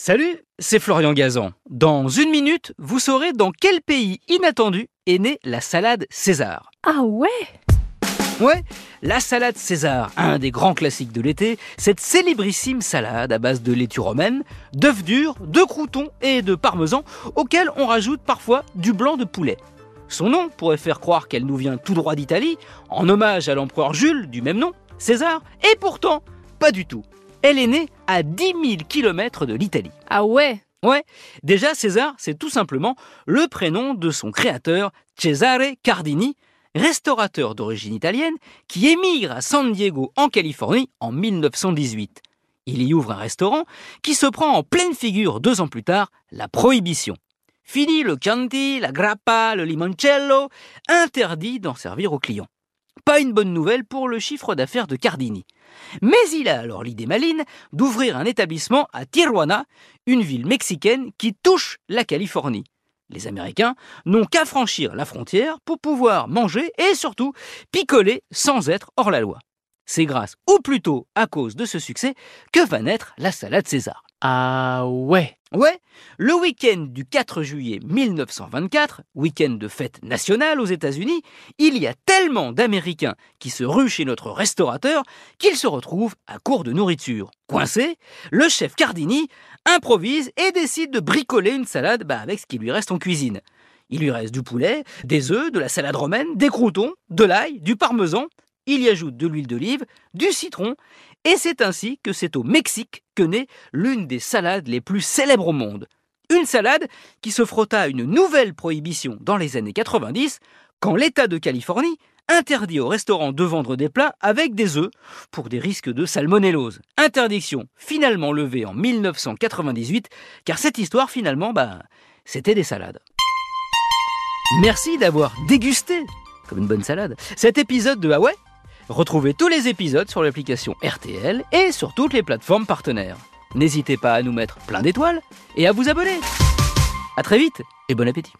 Salut, c'est Florian Gazan. Dans une minute, vous saurez dans quel pays inattendu est née la salade César. Ah ouais? Ouais, la salade César, un des grands classiques de l'été, cette célébrissime salade à base de laitue romaine, d'œufs durs, de croutons et de parmesan, auquel on rajoute parfois du blanc de poulet. Son nom pourrait faire croire qu'elle nous vient tout droit d'Italie, en hommage à l'empereur Jules du même nom, César, et pourtant, pas du tout. Elle est née à 10 000 km de l'Italie. Ah ouais? Ouais, déjà César, c'est tout simplement le prénom de son créateur, Cesare Cardini, restaurateur d'origine italienne qui émigre à San Diego en Californie en 1918. Il y ouvre un restaurant qui se prend en pleine figure deux ans plus tard, la prohibition. Fini le Chianti, la grappa, le limoncello, interdit d'en servir aux clients. Pas une bonne nouvelle pour le chiffre d'affaires de Cardini. Mais il a alors l'idée maline d'ouvrir un établissement à Tijuana, une ville mexicaine qui touche la Californie. Les Américains n'ont qu'à franchir la frontière pour pouvoir manger et surtout picoler sans être hors la loi. C'est grâce, ou plutôt à cause de ce succès, que va naître la salade César. Ah ouais Ouais, le week-end du 4 juillet 1924, week-end de fête nationale aux États-Unis, il y a tellement d'Américains qui se ruent chez notre restaurateur qu'ils se retrouvent à court de nourriture. Coincé, le chef Cardini improvise et décide de bricoler une salade bah, avec ce qui lui reste en cuisine. Il lui reste du poulet, des œufs, de la salade romaine, des croutons, de l'ail, du parmesan, il y ajoute de l'huile d'olive, du citron, et c'est ainsi que c'est au Mexique que naît l'une des salades les plus célèbres au monde. Une salade qui se frotta à une nouvelle prohibition dans les années 90, quand l'État de Californie interdit aux restaurants de vendre des plats avec des œufs pour des risques de salmonellose. Interdiction finalement levée en 1998, car cette histoire finalement, bah, c'était des salades. Merci d'avoir dégusté, comme une bonne salade, cet épisode de Huawei Retrouvez tous les épisodes sur l'application RTL et sur toutes les plateformes partenaires. N'hésitez pas à nous mettre plein d'étoiles et à vous abonner. A très vite et bon appétit